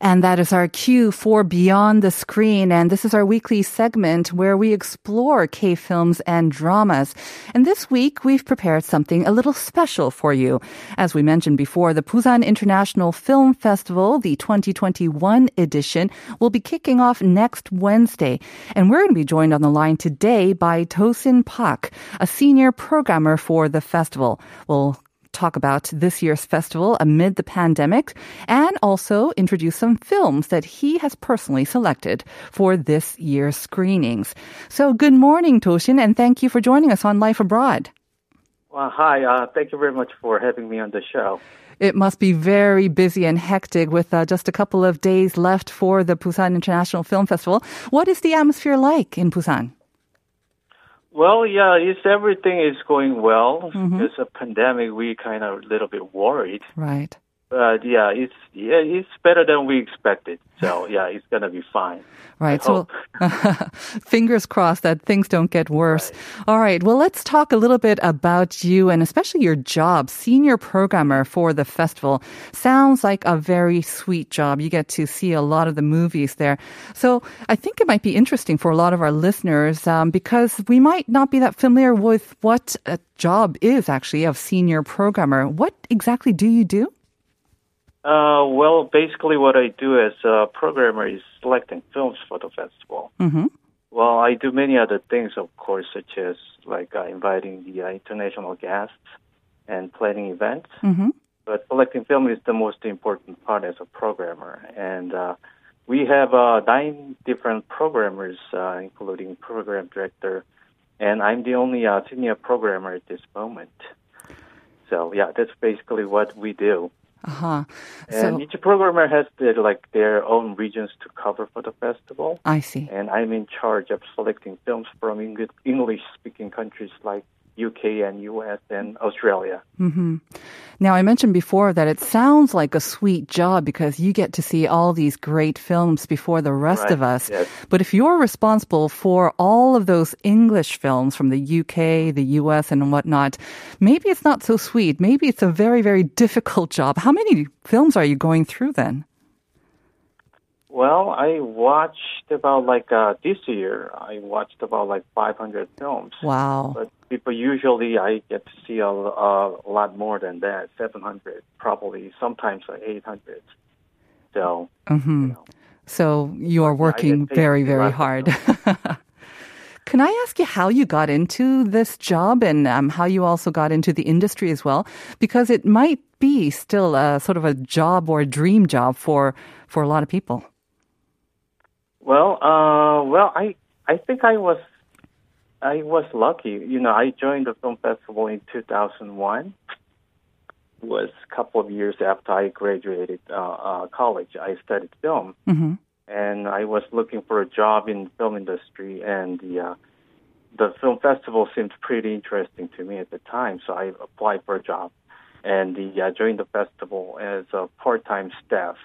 And that is our cue for Beyond the Screen. And this is our weekly segment where we explore K films and dramas. And this week, we've prepared something a little special for you. As we mentioned before, the Busan International Film Festival, the 2021 edition, will be kicking off next Wednesday. And we're going to be joined on the line today by Tosin Pak, a senior programmer for the festival. We'll talk about this year's festival amid the pandemic and also introduce some films that he has personally selected for this year's screenings. So good morning, Toshin, and thank you for joining us on Life Abroad. Well, hi. Uh, thank you very much for having me on the show. It must be very busy and hectic with uh, just a couple of days left for the Busan International Film Festival. What is the atmosphere like in Busan? Well, yeah, it's everything is going well. Mm-hmm. Because a pandemic, we kind of a little bit worried. Right. But yeah, it's yeah, it's better than we expected. So yeah, it's gonna be fine. Right. I So fingers crossed that things don't get worse. All right. Well, let's talk a little bit about you and especially your job, senior programmer for the festival. Sounds like a very sweet job. You get to see a lot of the movies there. So I think it might be interesting for a lot of our listeners um, because we might not be that familiar with what a job is actually of senior programmer. What exactly do you do? Uh, well, basically, what I do as a programmer is selecting films for the festival. Mm-hmm. Well, I do many other things, of course, such as like uh, inviting the uh, international guests and planning events. Mm-hmm. But selecting film is the most important part as a programmer. And uh, we have uh, nine different programmers, uh, including program director, and I'm the only uh, senior programmer at this moment. So yeah, that's basically what we do. Uh-huh. And So each programmer has their, like their own regions to cover for the festival. I see. And I'm in charge of selecting films from English speaking countries like UK and US and Australia. Mm-hmm. Now, I mentioned before that it sounds like a sweet job because you get to see all these great films before the rest Right, of us. yes. But if you're responsible for all of those English films from the UK, the US, and whatnot, maybe it's not so sweet. Maybe it's a very, very difficult job. How many films are you going through then? Well, I watched about like uh, this year. I watched about like 500 films. Wow. But people usually I get to see a, a lot more than that, 700 probably, sometimes like 800. So, Mm-hmm. you know, So you are working very, very hard. Can I ask you how you got into this job and um, how you also got into the industry as well? Because it might be still a sort of a job or a dream job for for a lot of people. Well, uh, well, I I think I was I was lucky. You know, I joined the film festival in 2001. It was a couple of years after I graduated uh, uh, college. I studied film. hmm and I was looking for a job in the film industry, and the uh, the film festival seemed pretty interesting to me at the time. So I applied for a job, and the uh, joined the festival as a part-time staff,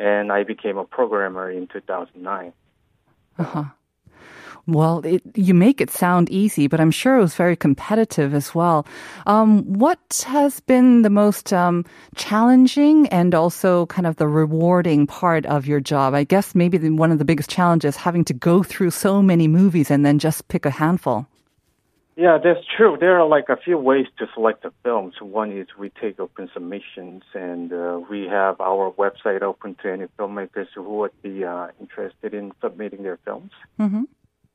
and I became a programmer in 2009. Uh-huh. Well, it, you make it sound easy, but I'm sure it was very competitive as well. Um, what has been the most um, challenging and also kind of the rewarding part of your job? I guess maybe the, one of the biggest challenges having to go through so many movies and then just pick a handful. Yeah, that's true. There are like a few ways to select the films. One is we take open submissions, and uh, we have our website open to any filmmakers who would be uh, interested in submitting their films. Mm-hmm.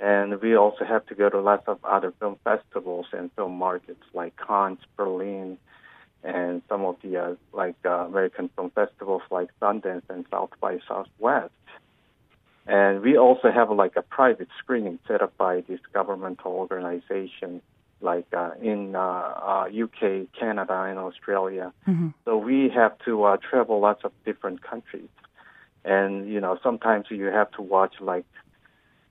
And we also have to go to lots of other film festivals and film markets like Cannes, Berlin, and some of the uh, like uh, American film festivals like Sundance and South by Southwest. And we also have like a private screening set up by this governmental organization like uh, in uh, uh, UK, Canada, and Australia. So we have to uh, travel lots of different countries, and you know sometimes you have to watch like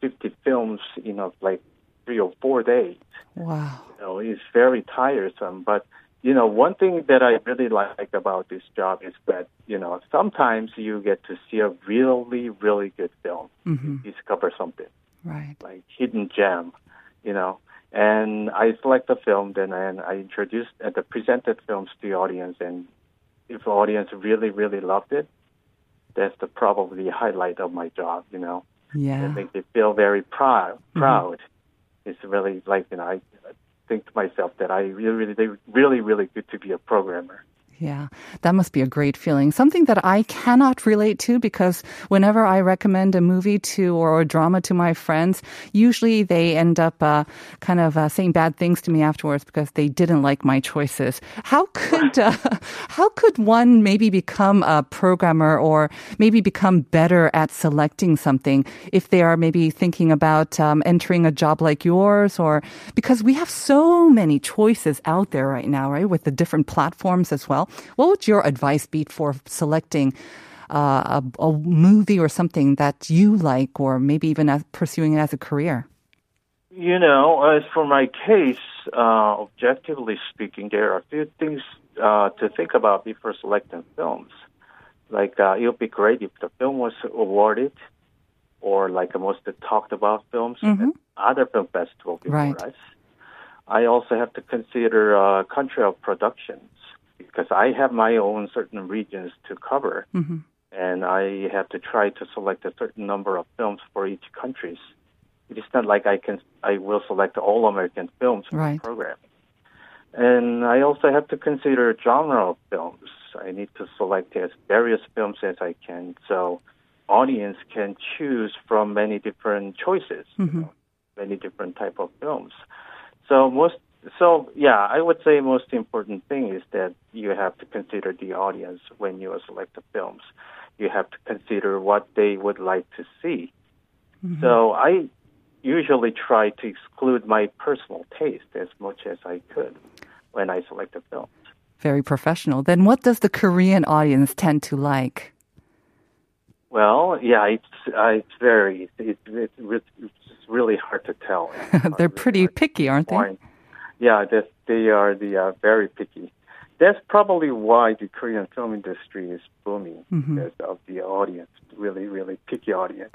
50 films in a like three or four days. Wow. You know, it's very tiresome. But you know, one thing that I really like about this job is that you know sometimes you get to see a really, really good film, discover something Right. like hidden gem, you know. And I select the film, then and I introduce uh, the presented films to the audience, and if the audience really, really loved it, that's the probably highlight of my job, you know. Yeah. I make me feel very proud. Proud. It's really like you know I think to myself that I really, really, really, really good to be a programmer. Yeah, that must be a great feeling. Something that I cannot relate to because whenever I recommend a movie to or a drama to my friends, usually they end up uh, kind of uh, saying bad things to me afterwards because they didn't like my choices. How could uh, how could one maybe become a programmer or maybe become better at selecting something if they are maybe thinking about um, entering a job like yours or because we have so many choices out there right now, right, with the different platforms as well. What would your advice be for selecting uh, a, a movie or something that you like, or maybe even as, pursuing it as a career? You know, as for my case, uh, objectively speaking, there are a few things uh, to think about before selecting films. Like, uh, it would be great if the film was awarded or like a most talked about films at other film festival before Right. us. I also have to consider uh, country of productions because I have my own certain regions to cover, mm-hmm. and I have to try to select a certain number of films for each countries. It is not like I can I will select all American films for Right. the program. And I also have to consider genre of films. I need to select as various films as I can, so audience can choose from many different choices, you mm-hmm. know, many different type of films. So most, so yeah, I would say most important thing is that you have to consider the audience when you select the films. You have to consider what they would like to see. So I usually try to exclude my personal taste as much as I could when I select a film. Very professional. Then, what does the Korean audience tend to like? Well, yeah, it's uh, it's very it's it's really hard to tell. They're pretty picky, aren't they? Yeah, they are the uh, very picky. That's probably why the Korean film industry is booming Mm-hmm. because of the audience, really, really picky audience.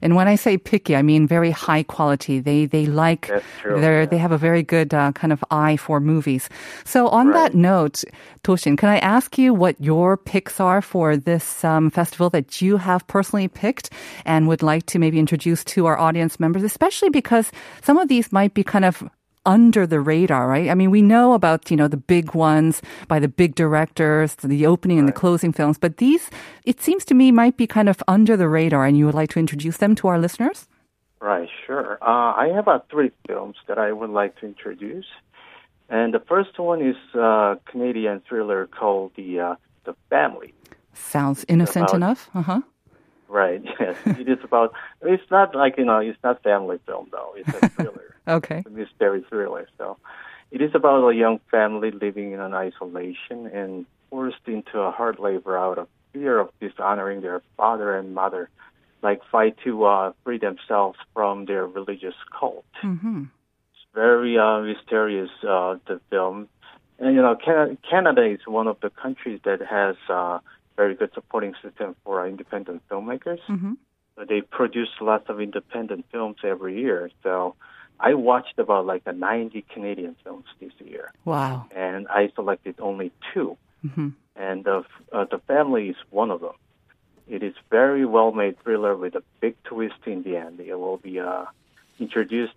And when I say picky, I mean very high quality. They they like true, they're- yeah. they have a very good uh, kind of eye for movies. So on that note, Toshin, can I ask you what your picks are for this um, festival that you have personally picked and would like to maybe introduce to our audience members, especially because some of these might be kind of under the radar, right? I mean, we know about, you know, the big ones by the big directors, the opening and the closing films, but these, it seems to me, might be kind of under the radar and you would like to introduce them to our listeners? Right, sure. Uh, I have uh, three films that I would like to introduce, and the first one is a Canadian thriller called the uh, the Family. Sounds innocent about- enough. Uh huh. Right. Yes. it is about. It's not like you know. It's not family film though. It's a thriller. Okay. a mystery thriller. So it is about a young family living in an isolation and forced into a hard labor out of fear of dishonoring their father and mother, like fight to uh, free themselves from their religious cult. Mm-hmm. It's very uh, mysterious, uh, the film. And, you know, Canada, Canada is one of the countries that has uh, very good supporting system for independent filmmakers. Mm-hmm. They produce lots of independent films every year. So I watched about like a 90 Canadian films this year, Wow. and I selected only 2 Mm-hmm. and the uh, the family is one of them. It is very well made thriller with a big twist in the end. It will be uh, introduced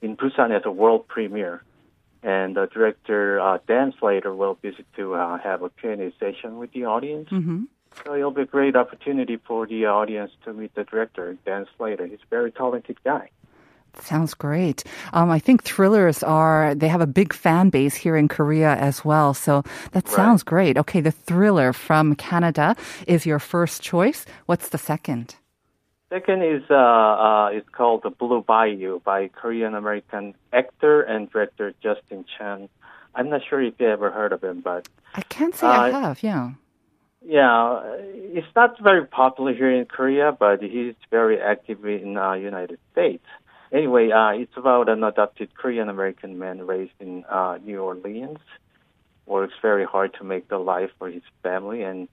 in Busan as a world premiere, and the director uh, Dan Slater will visit to uh, have a Q&A session with the audience. Mm-hmm. So it'll be a great opportunity for the audience to meet the director, Dan Slater. He's a very talented guy. Sounds great. Um, I think thrillers are, they have a big fan base here in Korea as well. So that sounds great. Okay, the thriller from Canada is your first choice. What's the second? Second is uh, uh, it's called The Blue Bayou by Korean American actor and director Justin Chon. I'm not sure if you ever heard of him, but I can't say I Uh, have. Yeah. yeah, it's not very popular here in Korea, but he's very active in uh, United States. Anyway, uh, it's about an adopted Korean American man raised in uh, New Orleans. Works very hard to make the life for his family, and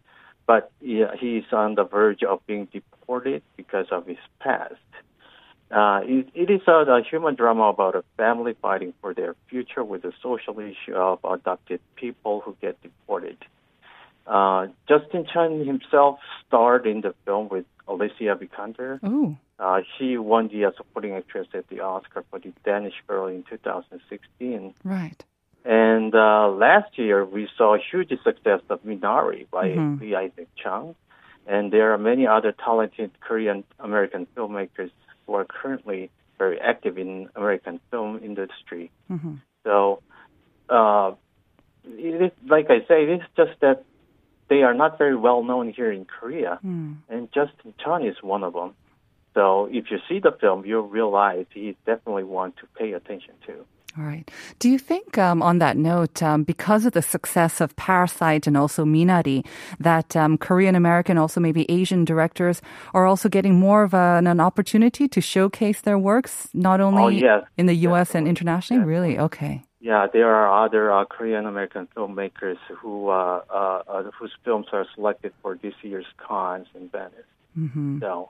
but yeah, he's on the verge of being deported because of his past. Uh, it, it is a, a human drama about a family fighting for their future with the social issue of adopted people who get deported. Uh, Justin Chon himself starred in the film with Alicia Vikander. Oh. Uh, she won the uh, supporting actress at the Oscar for the Danish Girl in 2016. Right. And uh, last year, we saw a huge success of Minari by Mhm. Lee Isaac Chung. And there are many other talented Korean American filmmakers who are currently very active in American film industry. hmm So, uh, it is, like I say, it is just that they are not very well known here in Korea, Mm. and Justin Chon is one of them. So, if you see the film, you'll realize he's definitely one to pay attention to. All right. Do you think, um, on that note, um, because of the success of Parasite and also Minari, that um, Korean American, also maybe Asian directors are also getting more of an, an opportunity to showcase their works, not only Oh, yes. in the U.S. and Definitely. internationally? Really? Okay. Yeah, there are other uh, Korean American filmmakers who uh, uh, uh, whose films are selected for this year's Cannes in Venice. hmm So,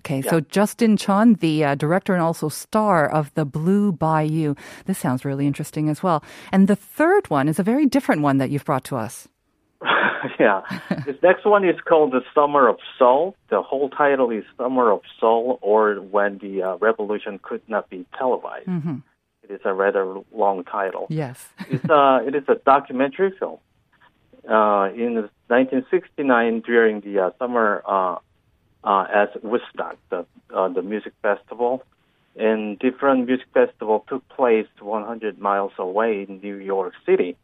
Okay, Yeah. so Justin Chon, the uh, director and also star of The Blue Bayou. This sounds really interesting as well. And the third one is a very different one that you've brought to us. yeah, this next one is called The Summer of Soul. The whole title is Summer of Soul, or When the uh, Revolution Could Not Be Televised. hmm It is a rather long title. Yes. It's uh, it is a documentary film. Uh, in 1969, during the uh, summer uh, uh, as Woodstock, the uh, the music festival, and different music festival took place 100 miles away in New York City,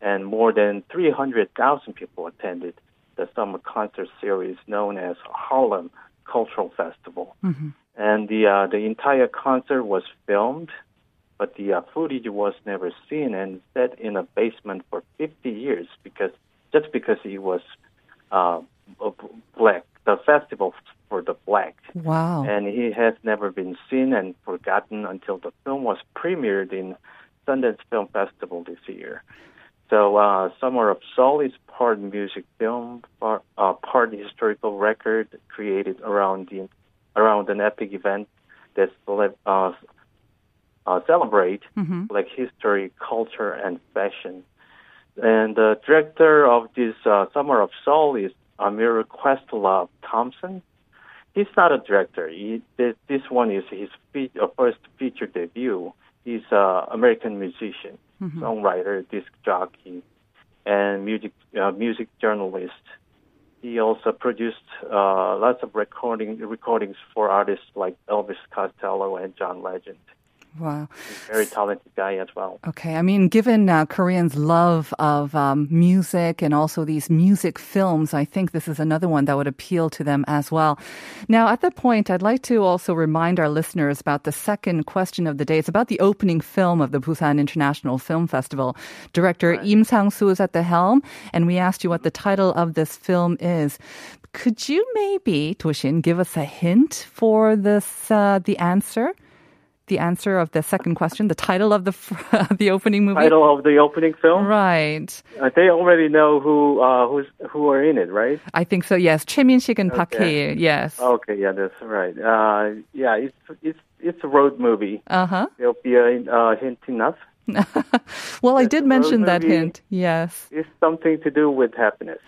and more than 300,000 people attended the summer concert series known as Harlem Cultural Festival. Mhm. And the uh, the entire concert was filmed but the uh, footage was never seen and set in a basement for 50 years because just because it was uh, black, the festival for the black, Wow. and he has never been seen and forgotten until the film was premiered in Sundance Film Festival this year. So, uh, Summer of Soul is part music film, part, uh, part historical record created around the around an epic event that uh, uh, celebrate hmm like history, culture, and fashion. And the director of this uh, Summer of Soul is Ahmir Questlove Thompson. He's not a director. He, this, this one is his fe- uh, first feature debut. He's an American musician, songwriter, disc jockey, and music uh, music journalist. He also produced uh, lots of recording recordings for artists like Elvis Costello and John Legend. Wow. Very talented guy as well. Okay. I mean, given uh, Koreans' love of um, music and also these music films, I think this is another one that would appeal to them as well. Now, at that point, I'd like to also remind our listeners about the second question of the day. It's about the opening film of the Busan International Film Festival. Director Im Sang-soo is at the helm, and we asked you what the title of this film is. Could you maybe, Toshin, give us a hint for this, uh, the answer? The answer of the second question, the title of the the opening movie. Title of the opening film. Right. Uh, they already know who uh, who's who are in it, right? I think so. Yes, Choi Min-sik and Park. Hae. Yes. Okay, yeah, that's right. Uh, yeah, it's it's it's a road movie. Uh huh. There'll be a uh, hint enough. well, I did mention that hint. Yes. It's something to do with happiness.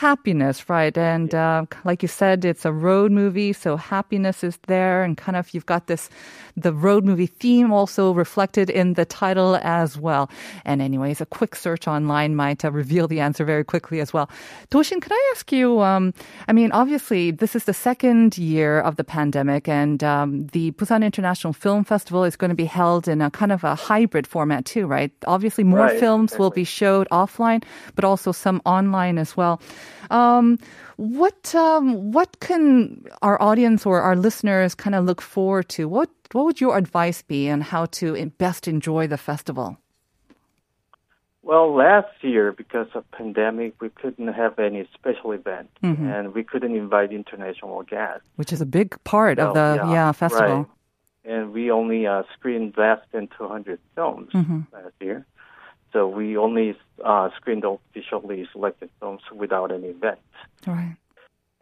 Happiness, right? And uh, like you said, it's a road movie, so happiness is there, and kind of you've got this, the road movie theme also reflected in the title as well. And anyways, a quick search online might uh, reveal the answer very quickly as well. Doshin, can I ask you? Um, I mean, obviously, this is the second year of the pandemic, and um, the Busan International Film Festival is going to be held in a kind of a hybrid format too, right? Obviously, more Right, films will be showed offline, but also some online as well. Um, what um, what can our audience or our listeners kind of look forward to? What what would your advice be on how to best enjoy the festival? Well, last year, because of pandemic, we couldn't have any special event, Mm-hmm. and we couldn't invite international guests. Which is a big part of So, the yeah, festival. right. And we only uh, screened less than 200 films Mm-hmm. last year. So we only uh, screened officially selected films without any event. Right.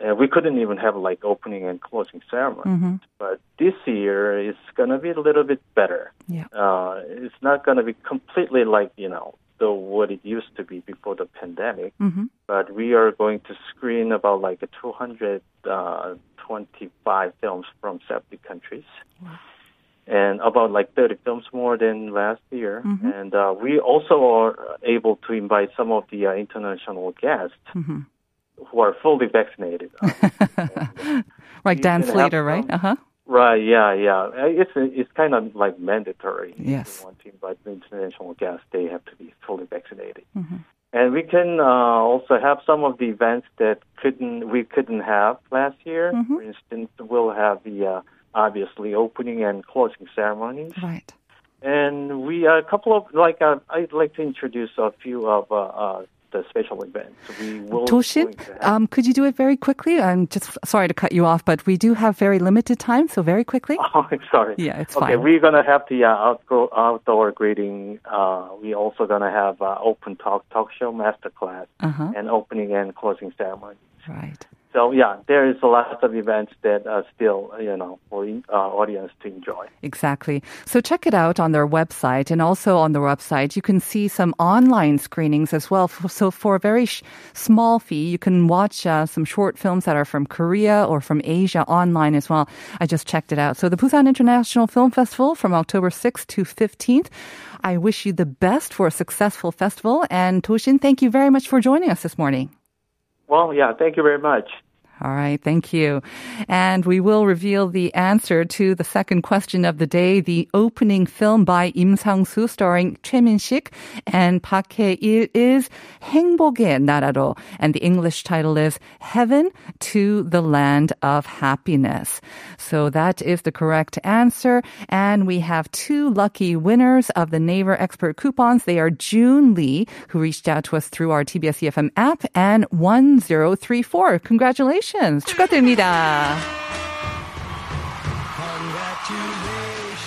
Uh, we couldn't even have like opening and closing ceremony. Mm-hmm. But this year it's gonna be a little bit better. Yeah. Uh, it's not gonna be completely like you know the what it used to be before the pandemic. Mm-hmm. But we are going to screen about like 225 films from 70 countries. And about like 30 films more than last year. Mm-hmm. And uh, we also are able to invite some of the uh, international guests Mm-hmm. who are fully vaccinated. Uh, Like Dan Slater, right? Uh huh. Right. Yeah. Yeah. Uh, It's it's kind of like mandatory. Yes. If you want to invite the international guests, they have to be fully vaccinated. Mm-hmm. And we can uh, also have some of the events that couldn't we couldn't have last year. Mm-hmm. For instance, we'll have the uh, obviously opening and closing ceremonies, Right. and we uh, a couple of like uh, I'd like to introduce a few of uh, uh, the special events. We will. Toshin, going to have- um, could you do it very quickly? I'm just sorry to cut you off, but we do have very limited time, so very quickly. Oh, I'm sorry. Yeah, it's okay, fine. we're gonna have the uh, outdoor outdoor greeting. Uh, we also gonna have uh, open talk talk show masterclass Uh-huh. and opening and closing ceremony. Right. So yeah, there is a lot of events that are still you know for uh, audience to enjoy. Exactly. So check it out on their website. And also on the website, you can see some online screenings as well. So for a very sh- small fee, you can watch uh, some short films that are from Korea or from Asia online as well. I just checked it out. So the Busan International Film Festival from October 6th to 15th. I wish you the best for a successful festival. And Toshin, thank you very much for joining us this morning. Well, yeah, thank you very much. All right, thank you. And we will reveal the answer to the second question of the day, the opening film by Im Sang-soo starring Choi Min-sik and Park Hae-il is 행복의 나라로 and the English title is Heaven to the Land of Happiness. So that is the correct answer and we have two lucky winners of the Naver Expert coupons. They are June Lee who reached out to us through our TBS EFM app and 1034. Congratulations. 축하드립니다.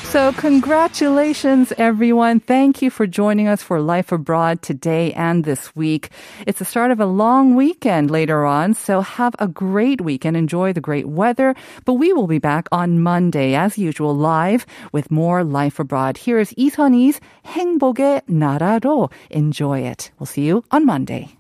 So, congratulations, everyone. Thank you for joining us for Life Abroad today and this week. It's the start of a long weekend later on, so have a great week and enjoy the great weather. But we will be back on Monday, as usual, live with more Life Abroad. Here is 이선희's 행복의 나라로. Enjoy it. We'll see you on Monday.